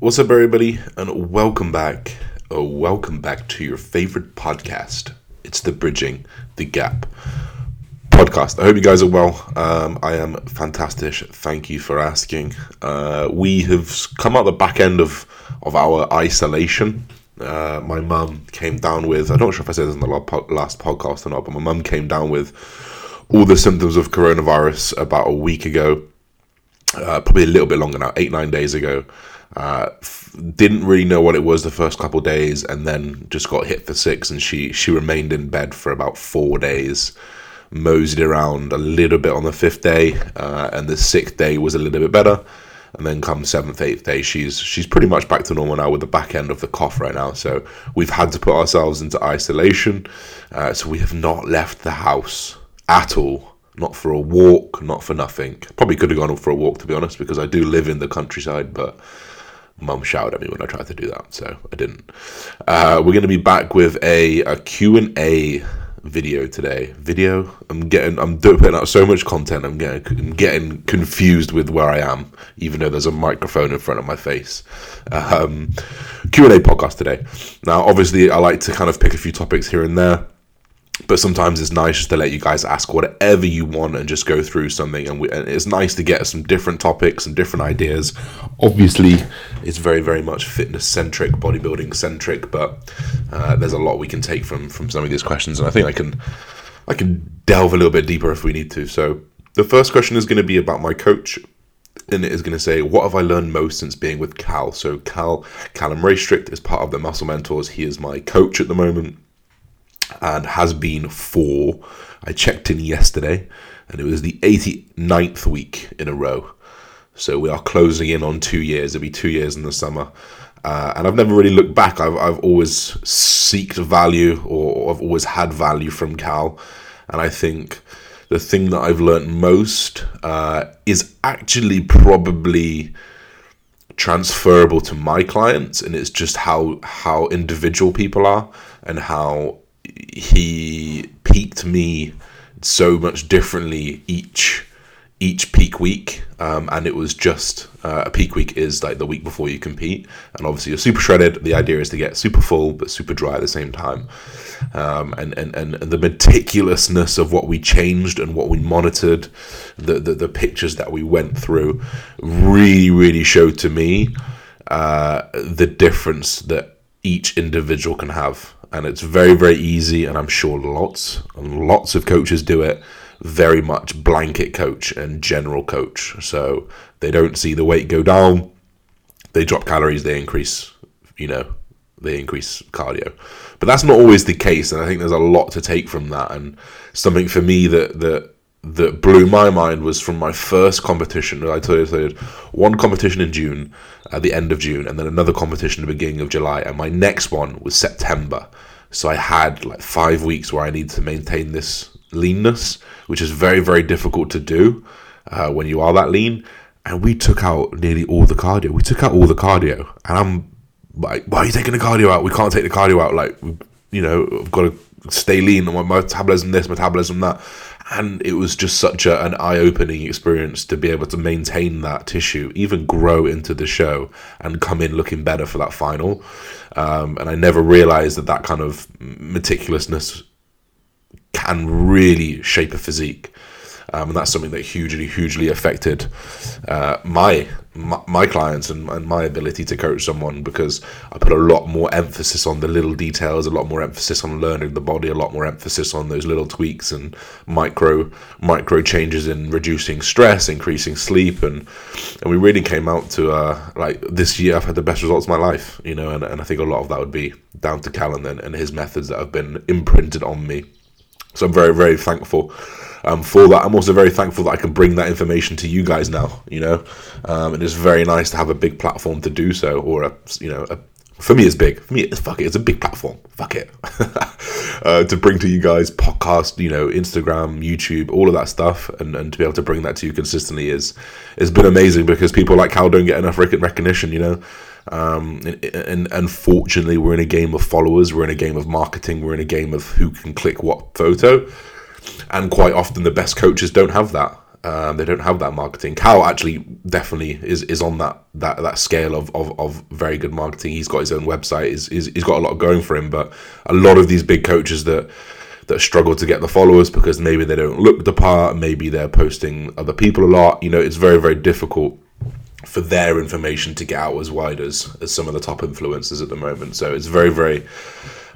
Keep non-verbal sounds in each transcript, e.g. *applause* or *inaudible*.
What's up, everybody, and welcome back. Oh, welcome back to your favorite podcast. It's the Bridging the Gap podcast. I hope you guys are well. Um, I am fantastic. Thank you for asking. Uh, we have come out the back end of of our isolation. Uh, my mum came down with. I'm not sure if I said this in the last podcast or not, but my mum came down with all the symptoms of coronavirus about a week ago. Uh, probably a little bit longer now, eight nine days ago. Uh, f- didn't really know what it was the first couple days, and then just got hit for six, and she she remained in bed for about four days. Moseyed around a little bit on the fifth day, uh, and the sixth day was a little bit better. And then come seventh, eighth day, she's she's pretty much back to normal now with the back end of the cough right now. So we've had to put ourselves into isolation. Uh, so we have not left the house at all not for a walk, not for nothing. Probably could have gone for a walk to be honest, because I do live in the countryside, but mum shouted at me when I tried to do that, so I didn't. Uh, we're going to be back with a, a Q&A video today. Video? I'm getting, I'm putting out so much content, I'm getting, I'm getting confused with where I am, even though there's a microphone in front of my face. Um, Q&A podcast today. Now, obviously, I like to kind of pick a few topics here and there but sometimes it's nice just to let you guys ask whatever you want and just go through something. And, we, and, it's nice to get some different topics and different ideas. Obviously it's very very much fitness centric bodybuilding centric but uh, there's a lot we can take from from some of these questions. And i think i can i can delve a little bit deeper if we need to. So the first question is going to be about my coach. And it is going to say, What have I learned most since being with Cal? So, Cal, Callum Raystrict is part of the Muscle Mentors. He is my coach at the moment and has been for, I checked in yesterday, and it was the 89th week in a row. So we are closing in on two years. It'll be two years in the summer. Uh, and I've never really looked back. I've, I've always seeked value or, I've always had value from Cal. And I think the thing that I've learned most uh, is actually probably transferable to my clients and it's just how how individual people are and how he peaked me so much differently each each peak week. Um, and it was just uh, a peak week is like the week before you compete. And obviously you're super shredded. The idea is to get super full but super dry at the same time. Um, and, and, and the meticulousness of what we changed and what we monitored the, the, the pictures that we went through really really showed to me uh, the difference that each individual can have and it's very very easy and i'm sure lots and lots of coaches do it very much blanket coach and general coach. So they don't see the weight go down. They drop calories they increase you know they increase cardio. But that's not always the case and i think there's a lot to take from that. And something for me that that that blew my mind was from my first competition. I told you, one competition in June, at the end of June, and then another competition at the beginning of July, and my next one was September. So I had like five weeks where I needed to maintain this leanness, which is very, very difficult to do uh, when you are that lean. And we took out nearly all the cardio. We took out all the cardio, and I'm like, "Why are you taking the cardio out? We can't take the cardio out. Like, you know, I've got to stay lean. My metabolism this, metabolism that." And it was just such a, an eye-opening experience to be able to maintain that tissue even grow into the show and come in looking better for that final. Um, and i never realized that that kind of meticulousness can really shape a physique. Um, and that's something that hugely, hugely affected uh, my, my, clients and, and my ability to coach someone because I put a lot more emphasis on the little details, a lot more emphasis on learning the body, a lot more emphasis on those little tweaks and micro micro changes in reducing stress, increasing sleep, and and we really came out to uh, like this year I've had the best results of my life, you know, and, and I think a lot of that would be down to Callum and, and his methods that have been imprinted on me. So I'm very, very thankful um, for that. I'm also very thankful that I can bring that information to you guys now. You know, um, and it's very nice to have a big platform to do so, or a you know a for me it's big for me it's fuck it it's a big platform fuck it *laughs* uh, to bring to you guys podcast you know instagram youtube all of that stuff and, and to be able to bring that to you consistently is has been amazing because people like Cal don't get enough recognition you know um, and, and unfortunately we're in a game of followers we're in a game of marketing we're in a game of who can click what photo and quite often the best coaches don't have that Um, they don't have that marketing. Cal actually definitely is, is on that, that that scale of, of, of very good marketing. He's got his own website. He's, he's, he's got a lot going for him. But a lot of these big coaches that that struggle to get the followers because maybe they don't look the part, maybe they're posting other people a lot. You know, it's very very difficult for their information to get out as wide as, as some of the top influencers at the moment. So it's very, very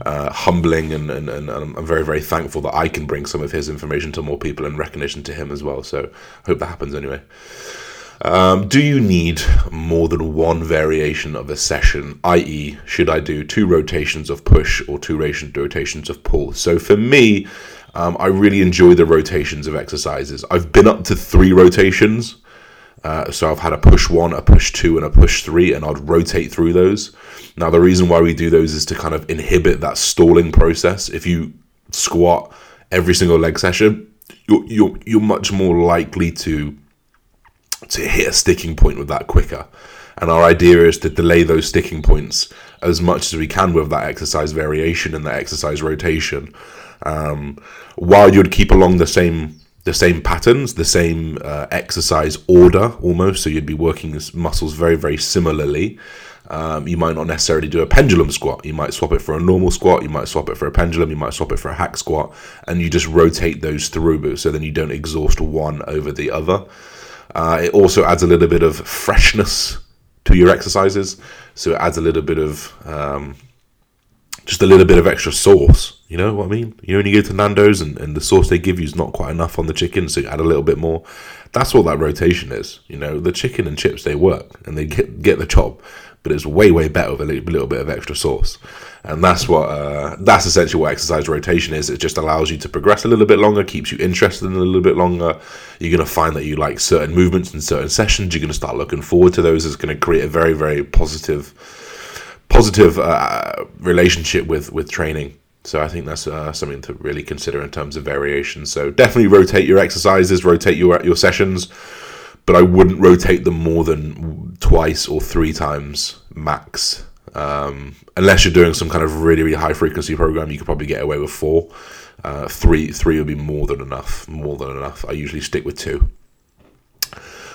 uh, humbling and, and, and I'm very, very thankful that I can bring some of his information to more people and recognition to him as well. So I hope that happens anyway. Um, do you need more than one variation of a session, i.e., should I do two rotations of push or two rotations of pull? So for me, um, I really enjoy the rotations of exercises. I've been up to three rotations uh, so I've had a push one, a push two, and a push three, and I'd rotate through those. Now the reason why we do those is to kind of inhibit that stalling process. If you squat every single leg session, you're you're, you're much more likely to to hit a sticking point with that quicker. And our idea is to delay those sticking points as much as we can with that exercise variation and that exercise rotation, um, while you'd keep along the same the same patterns, the same uh, exercise order almost. So you'd be working muscles very, very similarly. Um, you might not necessarily do a pendulum squat. You might swap it for a normal squat. You might swap it for a pendulum. You might swap it for a hack squat, and you just rotate those through. So then you don't exhaust one over the other. Uh, it also adds a little bit of freshness to your exercises. So it adds a little bit of um, just a little bit of extra sauce. You know what I mean? You know, when you go to Nando's and, and the sauce they give you is not quite enough on the chicken, so you add a little bit more. That's what that rotation is. You know, the chicken and chips they work and they get get the job, but it's way way better with a little, bit of extra sauce. And that's what uh, that's essentially what exercise rotation is. It just allows you to progress a little bit longer, keeps you interested in a little bit longer. You're gonna find that you like certain movements in certain sessions. You're gonna start looking forward to those. It's gonna create a very very positive positive uh, relationship with with training. So I think that's uh, something to really consider in terms of variation. So definitely rotate your exercises, rotate your your sessions, but I wouldn't rotate them more than twice or three times max. Um, unless you're doing some kind of really really high frequency program, you could probably get away with four. Uh, three three would be more than enough. More than enough. I usually stick with two.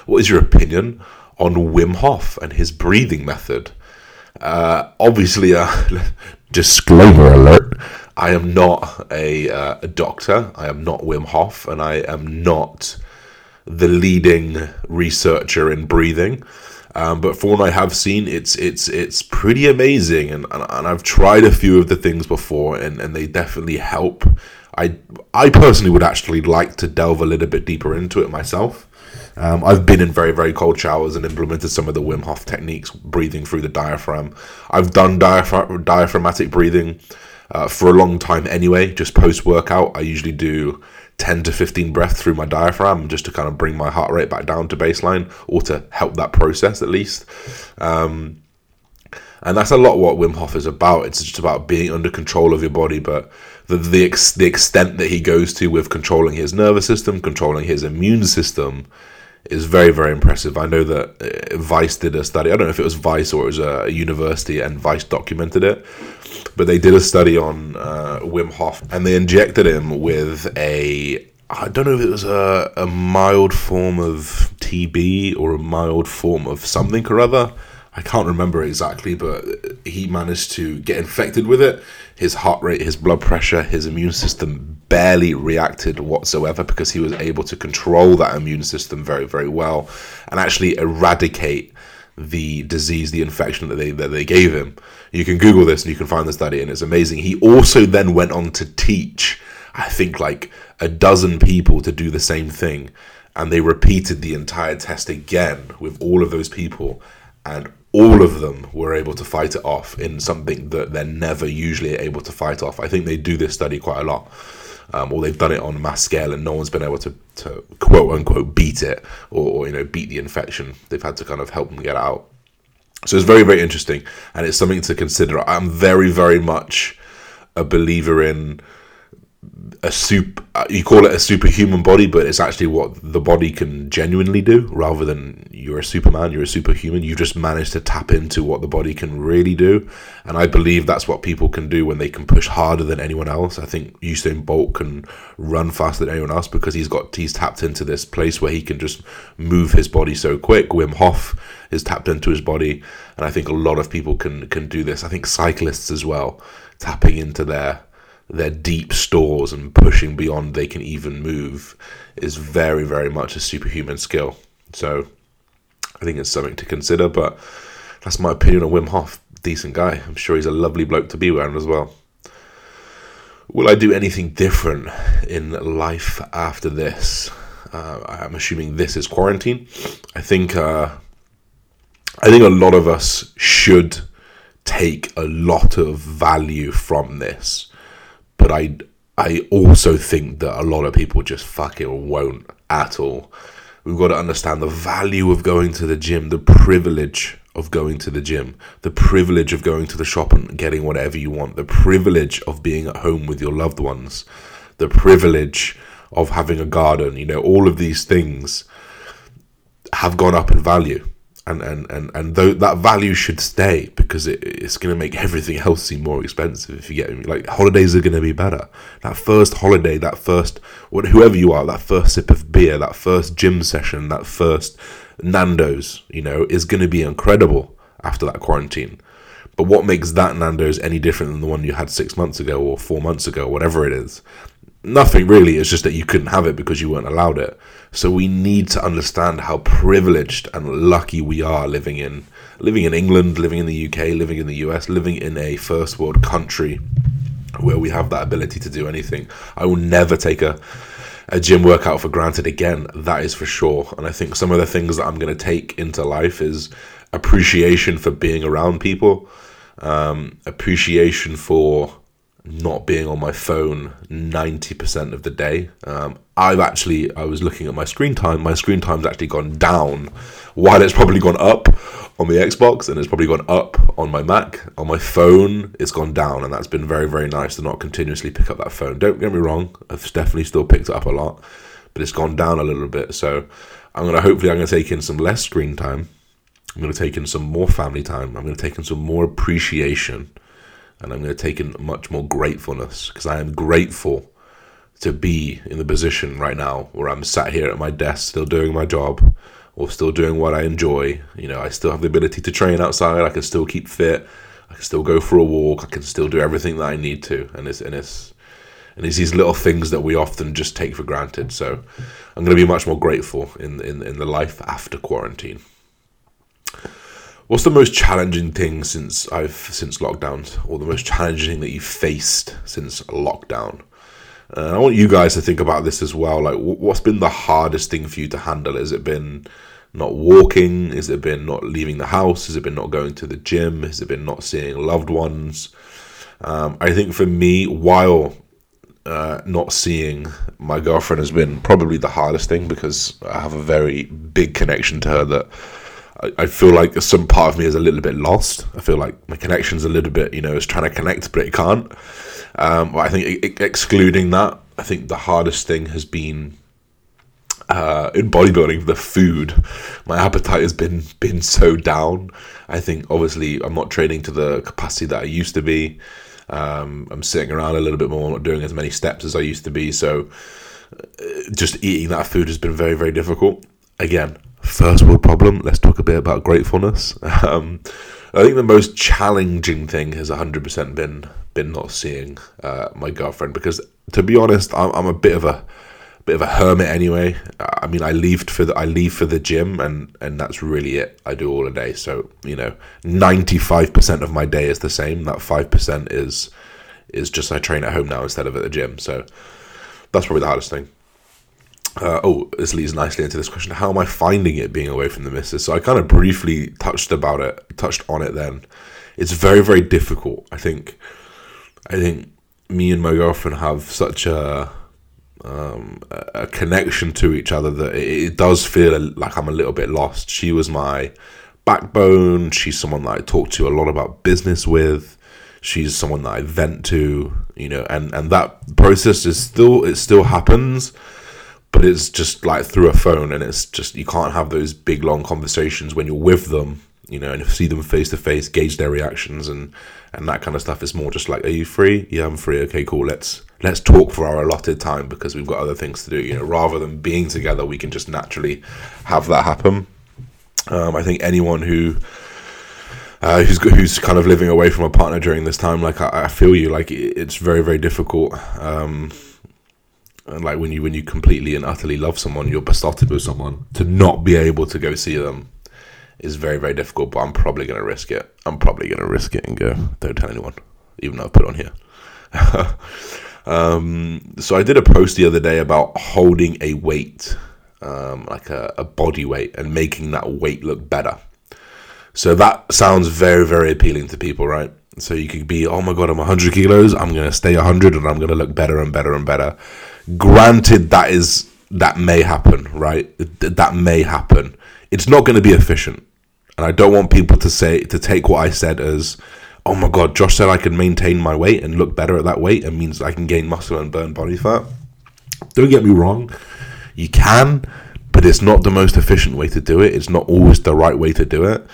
What is your opinion on Wim Hof and his breathing method? Uh, obviously, a *laughs* disclaimer alert: I am not a, uh, a doctor. I am not Wim Hof, and I am not the leading researcher in breathing. Um, but for what I have seen, it's it's it's pretty amazing, and, and, and I've tried a few of the things before, and, and they definitely help. I I personally would actually like to delve a little bit deeper into it myself. Um, I've been in very, very cold showers and implemented some of the Wim Hof techniques, breathing through the diaphragm. I've done diaphr- diaphragmatic breathing uh, for a long time anyway, just post workout. I usually do 10 to 15 breaths through my diaphragm just to kind of bring my heart rate back down to baseline or to help that process at least. Um, and that's a lot what Wim Hof is about. It's just about being under control of your body, but the the, ex- the extent that he goes to with controlling his nervous system, controlling his immune system, is very very impressive. I know that uh, Vice did a study. I don't know if it was Vice or it was a university, and Vice documented it. But they did a study on uh, Wim Hof, and they injected him with a I don't know if it was a, a mild form of TB or a mild form of something or other. I can't remember exactly, but he managed to get infected with it. His heart rate, his blood pressure, his immune system barely reacted whatsoever because he was able to control that immune system very, very well and actually eradicate the disease, the infection that they that they gave him. You can Google this and you can find the study, and it's amazing. He also then went on to teach, I think, like a dozen people to do the same thing, and they repeated the entire test again with all of those people, and all of them were able to fight it off in something that they're never usually able to fight off. I think they do this study quite a lot. Um, or they've done it on a mass scale and no one's been able to, to quote unquote beat it or, or, you know beat the infection. They've had to kind of help them get out. So it's very very interesting and it's something to consider. I'm very very much a believer in a soup you call it a superhuman body but it's actually what the body can genuinely do rather than you're a superman you're a superhuman. You just managed to tap into what the body can really do. And i believe that's what people can do when they can push harder than anyone else. I think usain bolt can run faster than anyone else because he's got he's tapped into this place where he can just move his body so quick. Wim hof is tapped into his body. And i think a lot of people can can do this. I think cyclists as well tapping into their their deep stores and pushing beyond they can even move is very, very much a superhuman skill. So I think it's something to consider, but that's my opinion on Wim Hof. Decent guy. I'm sure he's a lovely bloke to be around as well. Will I do anything different in life after this? Uh, I'm assuming this is quarantine. I think uh, I think a lot of us should take a lot of value from this but I I also think that a lot of people just fucking won't at all. We've got to understand the value of going to the gym, the privilege of going to the gym, the privilege of going to the shop and getting whatever you want, the privilege of being at home with your loved ones, the privilege of having a garden, you know, all of these things have gone up in value and and and and that value should stay because it, it's going to make *laughs* everything else seem more expensive if you get me. Like holidays are going to be better. That first holiday that first what whoever you are that first sip of beer that first gym session that first nando's you know is going to be incredible after that quarantine. But what makes that nando's any different than the one you had six months ago or four months ago whatever it is nothing really. It's just that you couldn't have it because you weren't allowed it. So we need to understand how privileged and lucky we are living in living in England, living in the UK, living in the US, living in a first world country where we have that ability to do anything. I will never take a a gym workout for granted again. That is for sure. And I think some of the things that I'm going to take into life is appreciation for being around people, um, appreciation for not being on my phone 90% of the day. Um, I've actually, I was looking at my screen time. My screen time's actually gone down while it's probably gone up on the Xbox and it's probably gone up on my Mac. On my phone, it's gone down, and that's been very, very nice to not continuously pick up that phone. Don't get me wrong, I've definitely still picked it up a lot, but it's gone down a little bit. So I'm going to hopefully, I'm going to take in some less screen time. I'm going to take in some more family time. I'm going to take in some more appreciation and I'm going to take in much more gratefulness because I am grateful to be in the position right now where I'm sat here at my desk still doing my job or still doing what I enjoy. You know, I still have the ability to train outside. I can still keep fit. I can still go for a walk. I can still do everything that I need to. And it's and it's and it's these little things that we often just take for granted. So I'm going to be much more grateful in in in the life after quarantine. What's the most challenging thing since I've since lockdown, or the most challenging thing that you've faced since lockdown? Uh, I want you guys to think about this as well. Like, what's been the hardest thing for you to handle? Has it been not walking? Has it been not leaving the house? Has it been not going to the gym? Has it been not seeing loved ones? Um, I think for me, while uh, not seeing my girlfriend has been probably the hardest thing because I have a very big connection to her that I, I feel like some part of me is a little bit lost. I feel like my connection's a little bit, you know, it's trying to connect, but it can't. Um, but I think it, excluding that, I think the hardest thing has been uh, in bodybuilding, the food. My appetite has been been so down. I think obviously I'm not training to the capacity that I used to be. Um, I'm sitting around a little bit more, not doing as many steps as I used to be. So uh, just eating that food has been very very difficult. Again, first world problem. Let's talk a bit about gratefulness. *laughs* Um, I think the most challenging thing has 100% been been not seeing uh, my girlfriend because, to be honest, I'm, I'm a bit of a bit of a hermit anyway. I mean, I leave for the I leave for the gym, and and that's really it. I do all a day, so you know, 95% of my day is the same. That five percent is is just I train at home now instead of at the gym. So that's probably the hardest thing. Uh, oh, this leads nicely into this question: How am I finding it being away from the missus? So I kind of briefly touched about it, touched on it. Then it's very, very difficult. I think, I think me and my girlfriend have such a um, a connection to each other that it, does feel like I'm a little bit lost. She was my backbone. She's someone that I talk to a lot about business with. She's someone that I vent to, you know, and and that process is still it still happens, but it's just like through a phone, and it's just you can't have those big long conversations when you're with them, you know, and see them face to face, gauge their reactions, and and that kind of stuff. It's more just like, are you free? Yeah, I'm free. Okay, cool. Let's let's talk for our allotted time because we've got other things to do. You know, rather than being together, we can just naturally have that happen. Um, I think anyone who uh, who's who's kind of living away from a partner during this time, like I, I feel you, like it's very very difficult. Um, and like when you when you completely and utterly love someone, you're besotted with someone to not be able to go see them is very very difficult. But I'm probably gonna risk it. I'm probably gonna risk it and go. Don't tell anyone, even though I put on here. *laughs* um, so I did a post the other day about holding a weight, um, like a, a body weight, and making that weight look better. So that sounds very, very appealing to people, right? So you could be, oh my god, I'm 100 kilos. I'm gonna stay 100, and I'm gonna look better and better and better. Granted, that is that may happen, right? That may happen. It's not going to be efficient, and I don't want people to say to take what I said as, oh my god, Josh said I can maintain my weight and look better at that weight, and means I can gain muscle and burn body fat. Don't get me wrong, you can, but it's not the most efficient way to do it. It's not always the right way to do it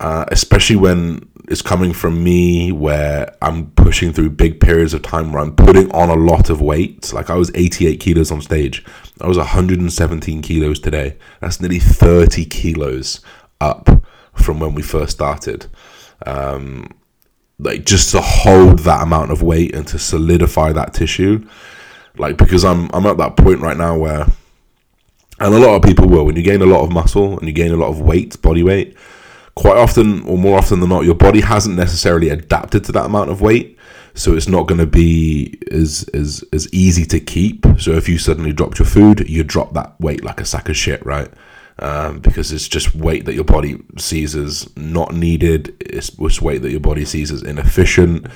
uh, especially when it's coming from me where I'm pushing through big periods of time where I'm putting on a lot of weight. Like I was 88 kilos on stage. I was 117 kilos today. That's nearly 30 kilos up from when we first started. Um, like just to hold that amount of weight and to solidify that tissue. Like because I'm I'm at that point right now where and a lot of people will when you gain a lot of muscle and you gain a lot of weight, body weight, quite often or more often than not your body hasn't necessarily adapted to that amount of weight so it's not going to be as as as easy to keep. So if you suddenly dropped your food you drop that weight like a sack of shit right? Um, because it's just weight that your body sees as not needed. It's, it's weight that your body sees as inefficient.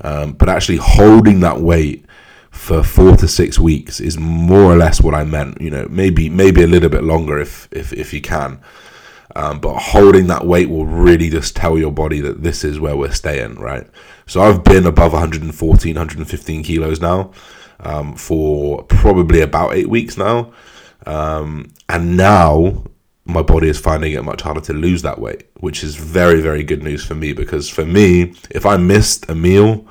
Um, but actually holding that weight for four to six weeks is more or less what I meant you know maybe maybe a little bit longer if if, if you can um, but holding that weight will really just tell your body that this is where we're staying, right? So I've been above 114, 115 kilos now um, for probably about eight weeks now. Um, and now my body is finding it much harder to lose that weight, which is very, very good news for me because for me, if I missed a meal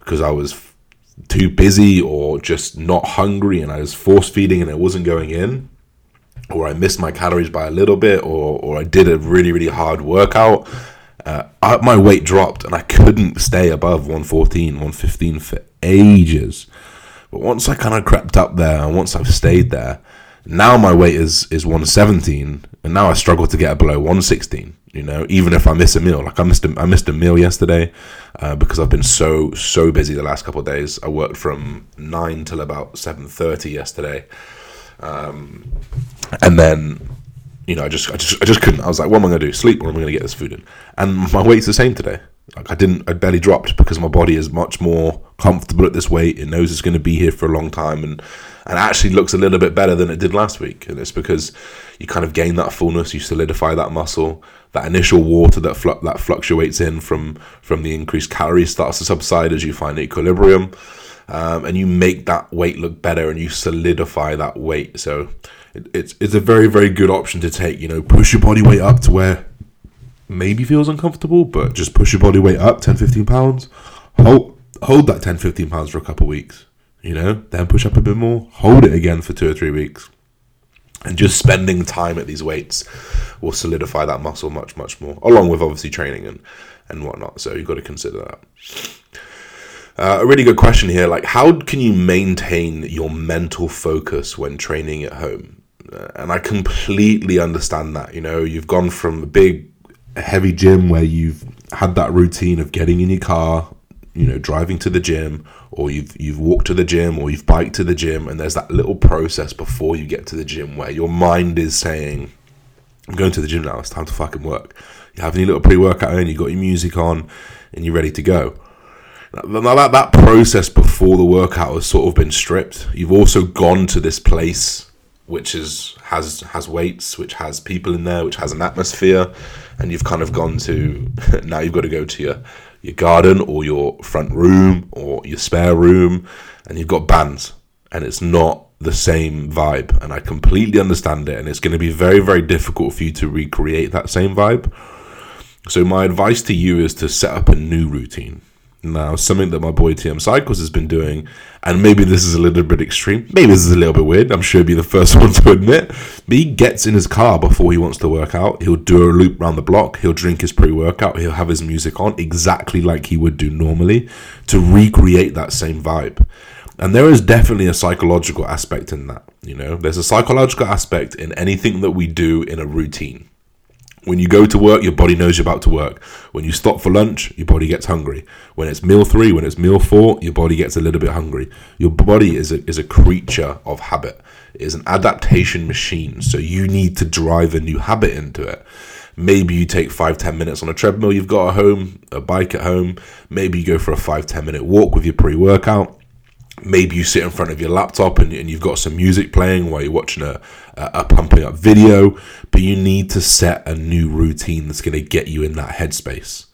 because I was too busy or just not hungry and I was force feeding and it wasn't going in, or I missed my calories by a little bit, or, or I did a really, really hard workout, uh, I, my weight dropped and I couldn't stay above 114, 115 for ages. But once I kind of crept up there and once I've stayed there, now my weight is, is 117 and now I struggle to get below 116 you know even if i miss a meal. Like i missed a, I missed a meal yesterday uh, because i've been so so busy the last couple of days. I worked from 9 till about 7.30 yesterday um, and then, you know, I just, I just, I just couldn't. I was like, what am I going to do? Sleep, or am I going to get this food in? And my weight's the same today. Like I didn't, I barely dropped because my body is much more comfortable at this weight. It knows it's going to be here for a long time, and and actually looks a little bit better than it did last week. And it's because you kind of gain that fullness, you solidify that muscle, that initial water that that fluctuates in from from the increased calories starts to subside as you find equilibrium um, and you make that weight look better and you solidify that weight. So it, it's it's a very very good option to take. You know, push your body weight up to where maybe feels uncomfortable, but just push your body weight up 10, 15 pounds. Hold hold that 10, 15 pounds for a couple weeks. You know, then push up a bit more. Hold it again for two or three weeks. And just spending time at these weights will solidify that muscle much, much more, along with obviously training and, and whatnot. So you've got to consider that. Uh, a really good question here. Like, how can you maintain your mental focus when training at home? Uh, and I completely understand that. You know, you've gone from a big, heavy gym where you've had that routine of getting in your car, you know, driving to the gym, or you've you've walked to the gym, or you've biked to the gym, and there's that little process before you get to the gym where your mind is saying, "I'm going to the gym now. It's time to fucking work." You have your little pre-workout in, you've got your music on, and you're ready to go now that that process before the workout has sort of been stripped, you've also gone to this place which is has has weights, which has people in there, which has an atmosphere, and you've kind of gone to *laughs* now you've got to go to your your garden or your front room or your spare room, and you've got bands, and it's not the same vibe. And I completely understand it, and it's going to be very, very difficult for you to recreate that same vibe. So, my advice to you is to set up a new routine. Now, something that my boy TM Cycles has been doing, and maybe this is a little bit extreme, maybe this is a little bit weird, I'm sure he'd be the first *laughs* one to admit, but he gets in his car before he wants to work out. He'll do a loop around the block, he'll drink his pre workout, he'll have his music on exactly like he would do normally to recreate that same vibe. And there is definitely a psychological aspect in that. You know, there's a psychological aspect in anything that we do in a routine. When you go to work, your body knows you're about to work. When you stop for lunch, your body gets hungry. When it's meal three, when it's meal four, your body gets a little bit hungry. Your body is a, is a creature of habit, it is an adaptation machine. So you need to drive a new habit into it. Maybe you take five, ten minutes on a treadmill you've got at home, a bike at home. Maybe you go for a five, ten minute walk with your pre workout maybe you sit in front of your laptop and, and you've got some music playing while you're watching a, a, a pumping up video, but you need to set a new routine that's going to get you in that headspace.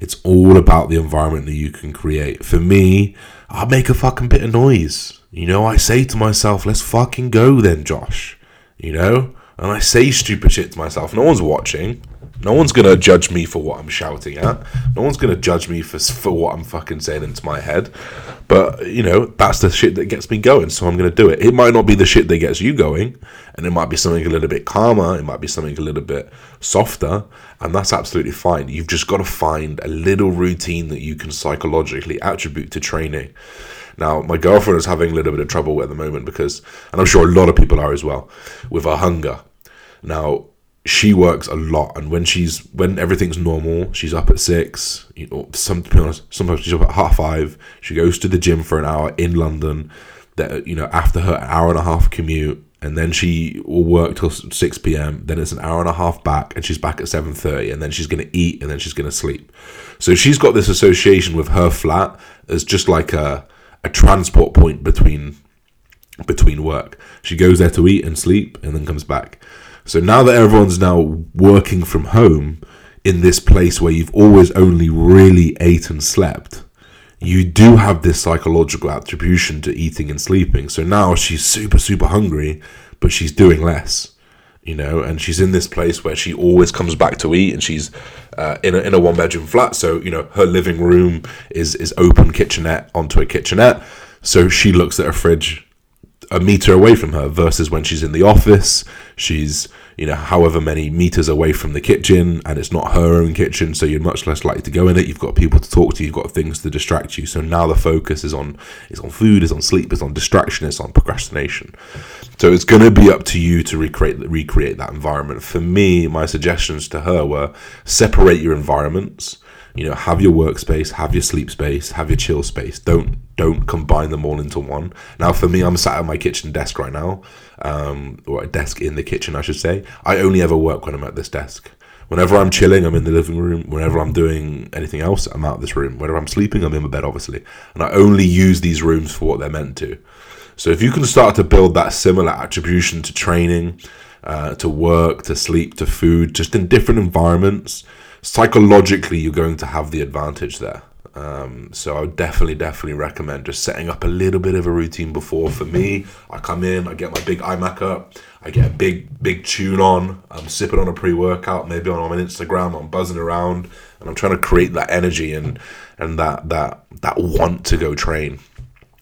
It's all about the environment that you can create. For me, I make a fucking bit of noise. You know, I say to myself, let's fucking go then, Josh. You know? And I say stupid shit to myself. No one's watching. No one's gonna judge me for what I'm shouting at. No one's gonna judge me for for what I'm fucking saying into my head. But you know, that's the shit that gets me going. So I'm gonna do it. It might not be the shit that gets you going, and it might be something a little bit calmer. It might be something a little bit softer, and that's absolutely fine. You've just got to find a little routine that you can psychologically attribute to training. Now, my girlfriend is having a little bit of trouble at the moment because, and I'm sure a lot of people are as well, with her hunger. Now, she works a lot, and when she's when everything's normal, she's up at six. You know, some sometimes she's up at half five. She goes to the gym for an hour in London. That you know, after her hour and a half commute, and then she will work till six p.m. Then it's an hour and a half back, and she's back at seven thirty, and then she's gonna eat, and then she's gonna sleep. So she's got this association with her flat as just like a a transport point between between work. She goes there to eat and sleep, and then comes back. So now that everyone's now working from home in this place where you've always only really ate and slept, you do have this psychological attribution to eating and sleeping. So now she's super, super hungry, but she's doing less, you know, and she's in this place where she always comes back to eat and she's uh, in a, in a one bedroom flat. So, you know, her living room is, is open kitchenette onto a kitchenette. So she looks at her fridge a meter away from her versus when she's in the office. She's you know however many meters away from the kitchen and it's not her own kitchen so you're much less likely to go in it. You've got people to talk to you've got things to distract you. So now the focus is on is on food is on sleep is on distraction is on procrastination. So it's going to be up to you to recreate recreate that environment. For me my suggestions to her were separate your environments you know have your workspace have your sleep space have your chill space. Don't don't combine them all into one. Now for me i'm sat at my kitchen desk right now um, or a desk in the kitchen i should say. I only ever work when i'm at this desk. Whenever i'm chilling i'm in the living room. Whenever i'm doing anything else i'm out of this room. Whenever i'm sleeping i'm in my bed obviously. And i only use these rooms for what they're meant to. So if you can start to build that similar attribution to training uh, to work to sleep to food just in different environments psychologically you're going to have the advantage there. Um, so I would definitely, definitely recommend just setting up a little bit of a routine before. For me, I come in, I get my big iMac up, I get a big, big tune on, I'm sipping on a pre-workout, maybe on, on Instagram, I'm buzzing around, and I'm trying to create that energy and and that that that want to go train.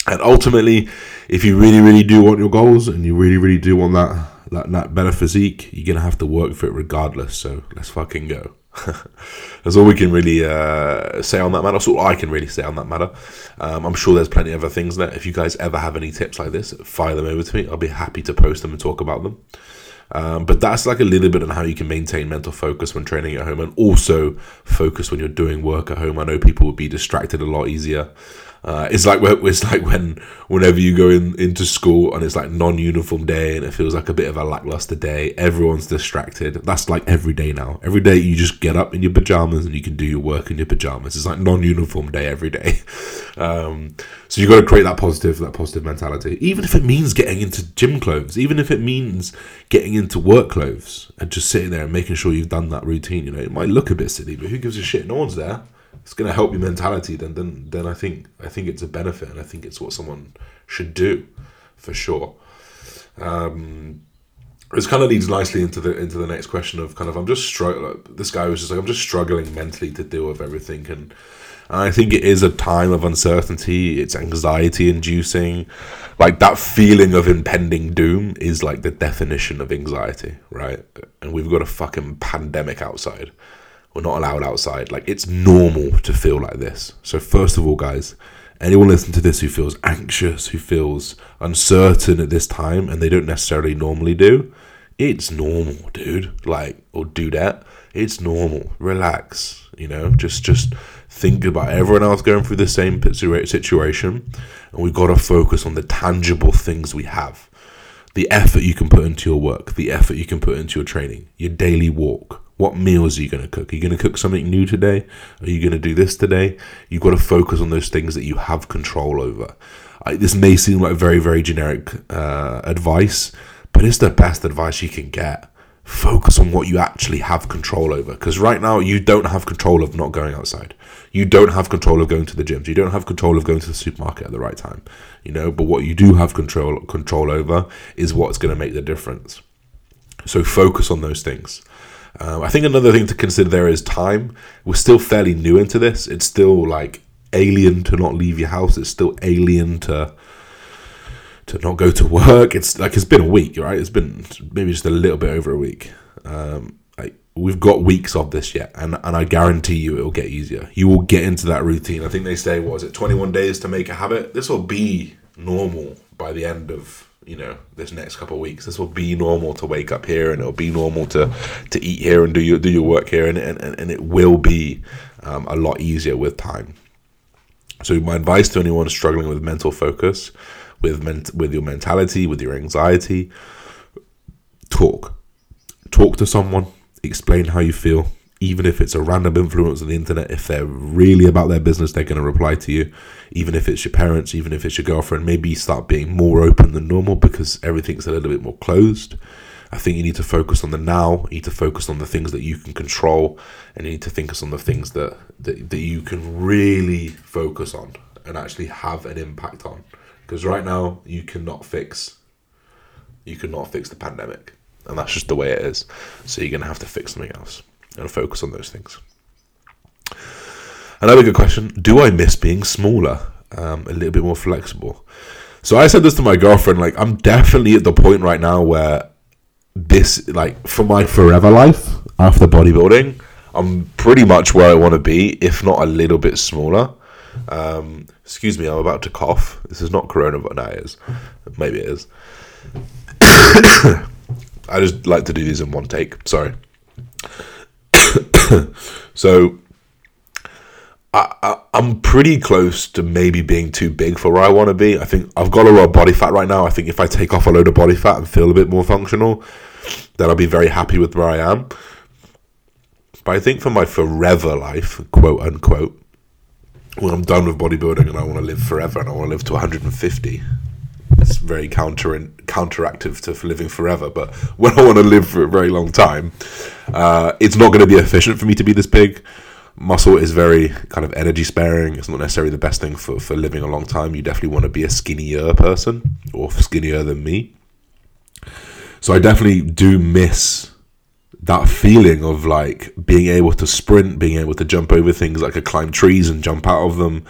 And ultimately, if you really, really do want your goals and you really, really do want that that, that better physique, you're gonna have to work for it regardless. So let's fucking go. *laughs* That's all we can really uh, say on that matter. That's all I can really say on that matter. Um, I'm sure there's plenty of other things there. If you guys ever have any tips like this, fire them over to me. I'll be happy to post them and talk about them. Um, but that's like a little bit on how you can maintain mental focus when training at home and also focus when you're doing work at home. I know people would be distracted a lot easier. Uh, it's like it's like when whenever you go in into school and it's like non-uniform day and it feels like a bit of a lackluster day. Everyone's distracted. That's like every day now. Every day you just get up in your pajamas and you can do your work in your pajamas. It's like non-uniform day every day. *laughs* Um, so you got to create that positive that positive mentality, even if it means getting into gym clothes, even if it means getting into work clothes and just sitting there and making sure you've done that routine. You know, it might look a bit silly, but who gives a shit? No one's there it's going to help your mentality, then then then I think I think it's a benefit, and I think it's what someone should do for sure. Um, this kind of leads nicely into the into the next question of kind of I'm just struggling. This guy was just like I'm just struggling mentally to deal with everything, and, and I think it is a time of uncertainty. It's anxiety inducing, like that feeling of impending doom is like the definition of anxiety, right? And we've got a fucking pandemic outside. We're not allowed outside. Like it's normal to feel like this. So first of all, guys, anyone listening to this who feels anxious, who feels uncertain at this time, and they don't necessarily normally do, it's normal, dude. Like or do that. It's normal. Relax. You know, just just think about everyone else going through the same situation, and we've got to focus on the tangible things we have. The effort you can put into your work, the effort you can put into your training, your daily walk, what meals are you going to cook? Are you going to cook something new today? Are you going to do this today? You've got to focus on those things that you have control over. I, this may seem like very, very generic uh, advice, but it's the best advice you can get. Focus on what you actually have control over. Because right now, you don't have control of not going outside. You don't have control of going to the gyms. You don't have control of going to the supermarket at the right time. You know, but what you do have control control over is what's going to make the difference. So focus on those things. Um, I think another thing to consider there is time. We're still fairly new into this. It's still like alien to not leave your house. It's still alien to to not go to work. It's like it's been a week, right? It's been maybe just a little bit over a week. Um, like we've got weeks of this yet, and and I guarantee you it'll get easier. You will get into that routine. I think they say what is it, twenty one days to make a habit. This will be normal by the end of you know this next couple of weeks. This will be normal to wake up here and it'll be normal to to eat here and do your do your work here and and, and it will be um, a lot easier with time. So my advice to anyone struggling with mental focus with ment- with your mentality with your anxiety talk. Talk to someone. Explain how you feel even if it's a random influence on the internet, if they're really about their business, they're going to reply to you. Even if it's your parents, even if it's your girlfriend, maybe start being more open than normal because everything's a little bit more closed. I think you need to focus on the now. You need to focus on the things that you can control, and you need to focus on the things that, that, that you can really focus on and actually have an impact on. Because right now, you cannot fix, you cannot fix the pandemic, and that's just the way it is. So you're gonna have to fix something else and focus on those things. Another good question Do I miss being smaller? Um, a little bit more flexible. So I said this to my girlfriend, like, I'm definitely at the point right now where this, like, for my forever life after bodybuilding, I'm pretty much where I want to be, if not a little bit smaller. Um, excuse me, I'm about to cough. This is not coronavirus. No, it is. Maybe it is. *coughs* I just like to do these in one take. Sorry. *laughs* so I, am pretty close to maybe being too big for where I want to be. I think I've got a lot of body fat right now. I think if I take off a load of body fat and feel a bit more functional, then I'll be very happy with where I am. But I think for my forever life, quote unquote, when I'm done with bodybuilding and I want to live forever and I want to live to 150, it's very counter counteractive to living forever. But *laughs* when I want to live for a very long time, uh, it's not going to be efficient for me to be this big. Muscle is very kind of energy sparing. It's not necessarily the best thing for, for living a long time. You definitely want to be a skinnier person or skinnier than me. So I definitely do miss that feeling of like being able to sprint, being able to jump over things. like could climb trees and jump out of them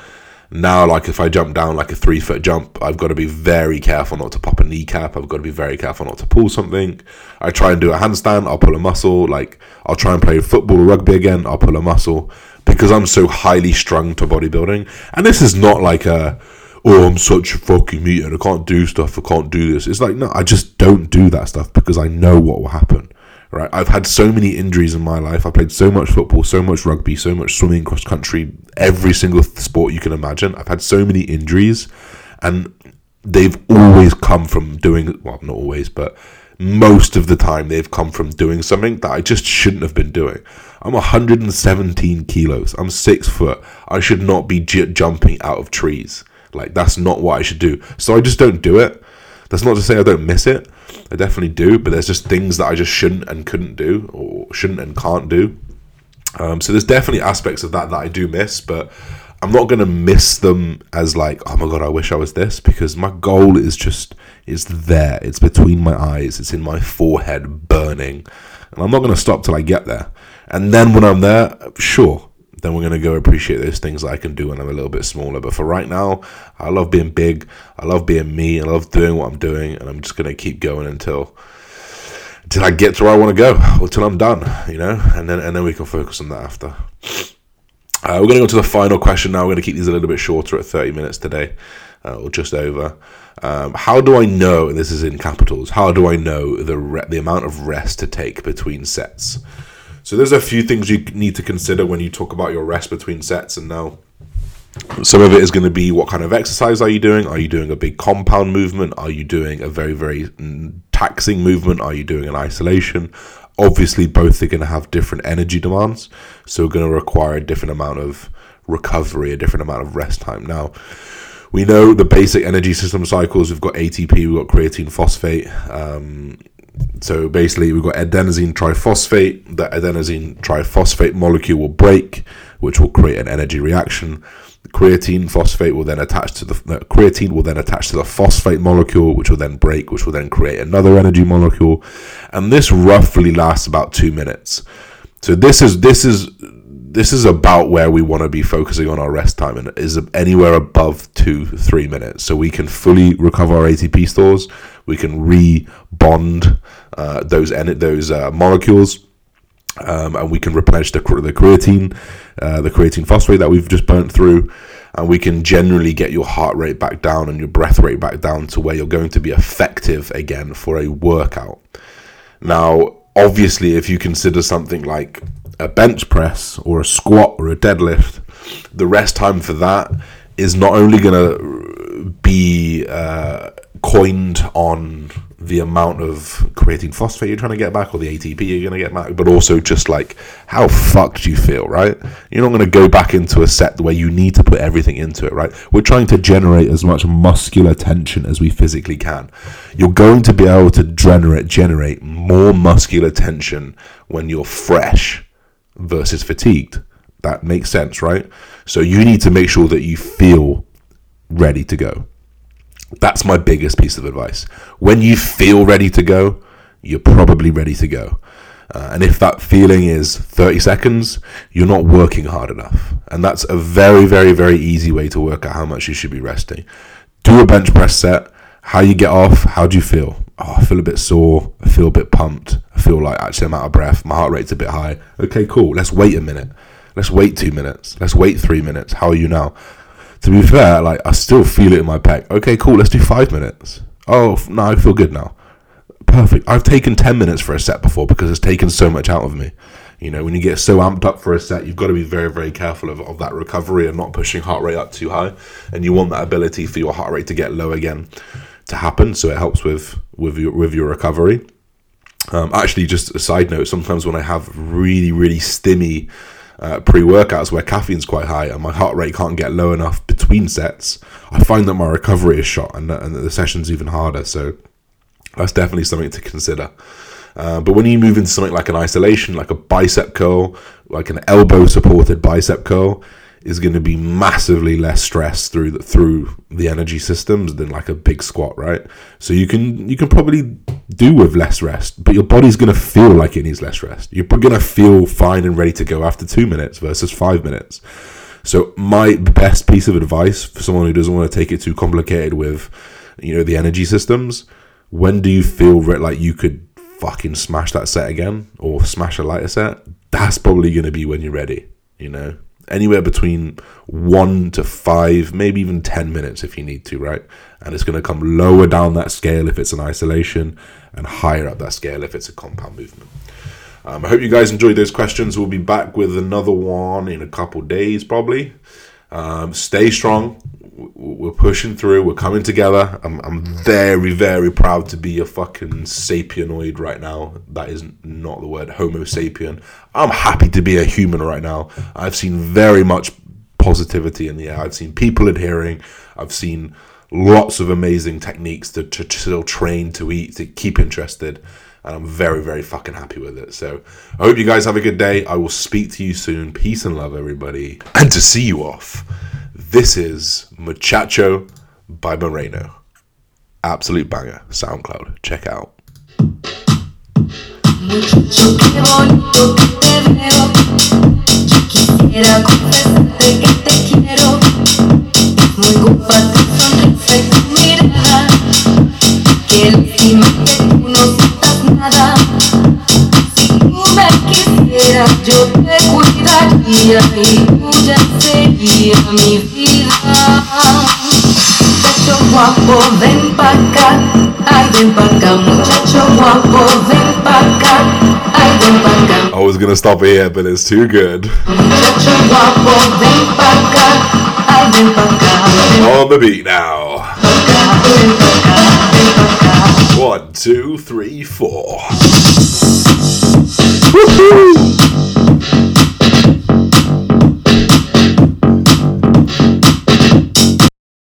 now like if i jump down like a three foot jump i've got to be very careful not to pop a kneecap. I've got to be very careful not to pull something. I try and do a handstand i'll pull a muscle like i'll try and play football or rugby again i'll pull a muscle. Because i'm so highly strung to bodybuilding. And this is not like a oh i'm such a fucking meat and i can't do stuff i can't do this. It's like no i just don't do that stuff because i know what will happen right? I've had so many injuries in my life. I played so much football, so much rugby, so much swimming, cross country, every single sport you can imagine. I've had so many injuries, and they've always come from doing well, not always, but most of the time they've come from doing something that I just shouldn't have been doing. I'm 117 kilos. I'm six foot. I should not be j- jumping out of trees. Like that's not what I should do. So I just don't do it. That's not to say I don't miss it. I definitely do, but there's just things that I just shouldn't and couldn't do, or shouldn't and can't do. Um, so there's definitely aspects of that that I do miss, but I'm not gonna miss them as like, oh my god, I wish I was this because my goal is just is there. It's between my eyes. It's in my forehead, burning, and I'm not gonna stop till I get there. And then when I'm there, sure, then we're gonna go appreciate those things I can do when I'm a little bit smaller. But for right now, I love being big. I love being me. I love doing what I'm doing, and I'm just gonna keep going until until I get to where I want to go, or till I'm done, you know, and then and then we can focus on that after. Uh, we're going to go to the final question now. We're going to keep these a little bit shorter at 30 minutes today, uh, or just over. Um, how do I know? And this is in capitals. How do I know the re- the amount of rest to take between sets? So there's a few things you need to consider when you talk about your rest between sets. And now, some of it is going to be what kind of exercise are you doing? Are you doing a big compound movement? Are you doing a very very mm, taxing movement? Are you doing an isolation? Obviously, both are going to have different energy demands, so going to require a different amount of recovery, a different amount of rest time. Now, we know the basic energy system cycles. We've got ATP, we've got creatine phosphate. Um, so basically, we've got adenosine triphosphate. The adenosine triphosphate molecule will break, which will create an energy reaction. Creatine phosphate will then attach to the, the creatine will then attach to the phosphate molecule, which will then break, which will then create another energy molecule, and this roughly lasts about two minutes. So this is this is this is about where we want to be focusing on our rest time and is anywhere above two three minutes. So we can fully recover our atp stores. We can re-bond uh, those those uh, molecules um, and we can replenish the, the creatine uh, the creatine phosphate that we've just burnt through. And we can generally get your heart rate back down and your breath rate back down to where you're going to be effective again for a workout. Now obviously if you consider something like a bench press or a squat or a deadlift, the rest time for that is not only going to be uh, coined on the amount of creatine phosphate you're trying to get back or the ATP you're going to get back, but also just like how fucked you feel, right? You're not going to go back into a set where you need to put everything into it, right? We're trying to generate as much muscular tension as we physically can. You're going to be able to generate generate more muscular tension when you're fresh versus fatigued. That makes sense, right? So you need to make sure that you feel ready to go. That's my biggest piece of advice. When you feel ready to go, you're probably ready to go. Uh, and if that feeling is 30 seconds, you're not working hard enough. And that's a very, very, very easy way to work out how much you should be resting. Do a bench press set. How you get off, how do you feel? Oh, I feel a bit sore. I feel a bit pumped. I feel like actually I'm out of breath. My heart rate's a bit high. Okay, cool. Let's wait a minute. Let's wait two minutes. Let's wait three minutes. How are you now? To be fair, like I still feel it in my pec. Okay, cool. Let's do five minutes. Oh, no, I feel good now. Perfect. I've taken 10 minutes for a set before because it's taken so much out of me. You know, when you get so amped up for a set, you've got to be very, very careful of, of that recovery and not pushing heart rate up too high. And you want that ability for your heart rate to get low again to happen, so it helps with with your with your recovery. Um, actually, just a side note: sometimes when I have really really stimmy uh, pre workouts where caffeine's quite high and my heart rate can't get low enough between sets, I find that my recovery is shot and, and the session's even harder. So that's definitely something to consider. Uh, but when you move into something like an isolation, like a bicep curl, like an elbow supported bicep curl, is going to be massively less stress through the, through the energy systems than like a big squat, right? So you can you can probably do with less rest, but your body's going to feel like it needs less rest. You're going to feel fine and ready to go after two minutes versus five minutes. So my best piece of advice for someone who doesn't want to take it too complicated with, you know, the energy systems, when do you feel like you could fucking smash that set again or smash a lighter set? That's probably going to be when you're ready, you know anywhere between one to five, maybe even 10 minutes if you need to, right? And it's going to come lower down that scale if it's an isolation and higher up that scale if it's a compound movement. Um, I hope you guys enjoyed those questions. We'll be back with another one in a couple days, probably. Um, stay strong we're pushing through. We're coming together. I'm, I'm very, very proud to be a fucking sapienoid right now. That is not the word, Homo sapien. I'm happy to be a human right now. I've seen very much positivity in the air. I've seen people adhering. I've seen lots of amazing techniques to, to, to still train, to eat, to keep interested. And I'm very, very fucking happy with it. So I hope you guys have a good day. I will speak to you soon. Peace and love, everybody. And to see you off, this is Muchacho by Moreno. Absolute banger. SoundCloud. Check out. Muchacho, qué bonito que yo te cuidaría y tuya sería mi vida. Muchacho guapo, ven acá. Ay, ven acá, muchacho guapo, ven acá. I was gonna stop here, but it's too good. On the beat now. One, two, three, four. Uhul!